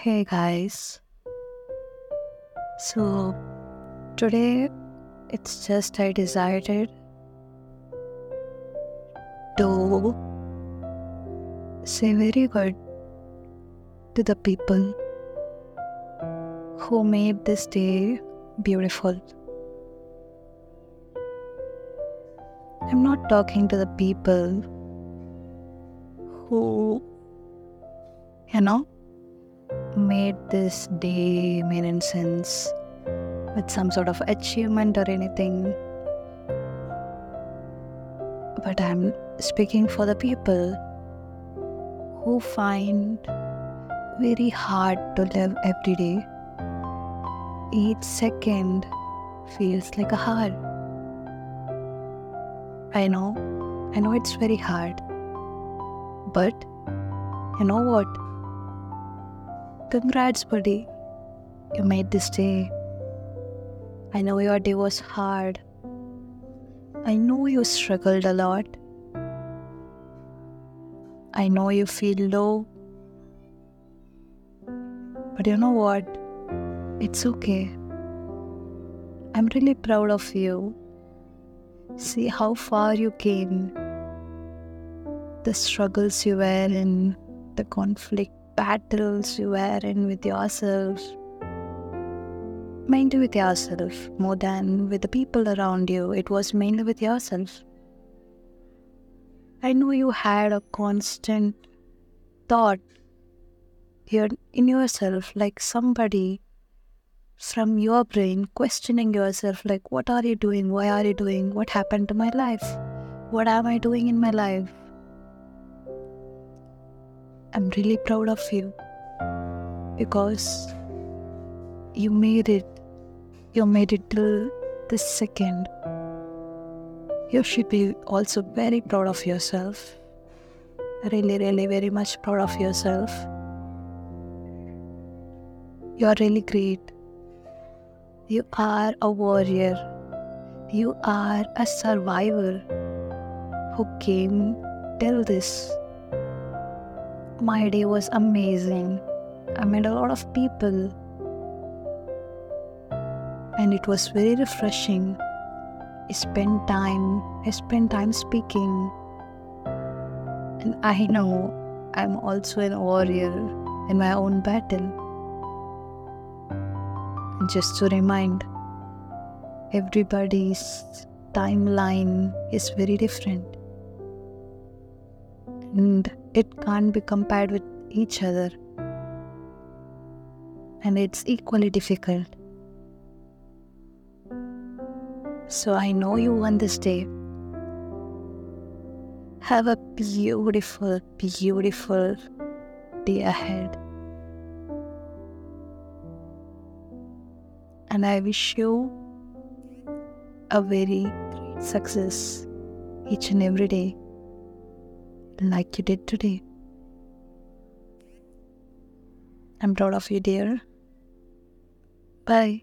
Hey guys. So today it's just I decided to say very good to the people who made this day beautiful. I'm not talking to the people who, you know, made this day made in sense with some sort of achievement or anything. But I'm speaking for the people who find very hard to live every day. Each second feels like a hard. I know, I know it's very hard. But you know what? Congrats, buddy. You made this day. I know your day was hard. I know you struggled a lot. I know you feel low. But you know what? It's okay. I'm really proud of you. See how far you came. The struggles you were in, the conflict battles you were in with yourself. Mainly with yourself, more than with the people around you. It was mainly with yourself. I know you had a constant thought here in yourself, like somebody from your brain questioning yourself, like, what are you doing? Why are you doing? What happened to my life? What am I doing in my life? I'm really proud of you because you made it. You made it till this second. You should be also very proud of yourself. Really, really, very much proud of yourself. You are really great. You are a warrior. You are a survivor who came till this. My day was amazing. I met a lot of people, and it was very refreshing. I spent time, I spent time speaking, and I know I'm also a warrior in my own battle. And just to remind, everybody's timeline is very different. And it can't be compared with each other. And it's equally difficult. So I know you won this day. Have a beautiful, beautiful day ahead. And I wish you a very great success each and every day, like you did today. I'm proud of you, dear. Bye.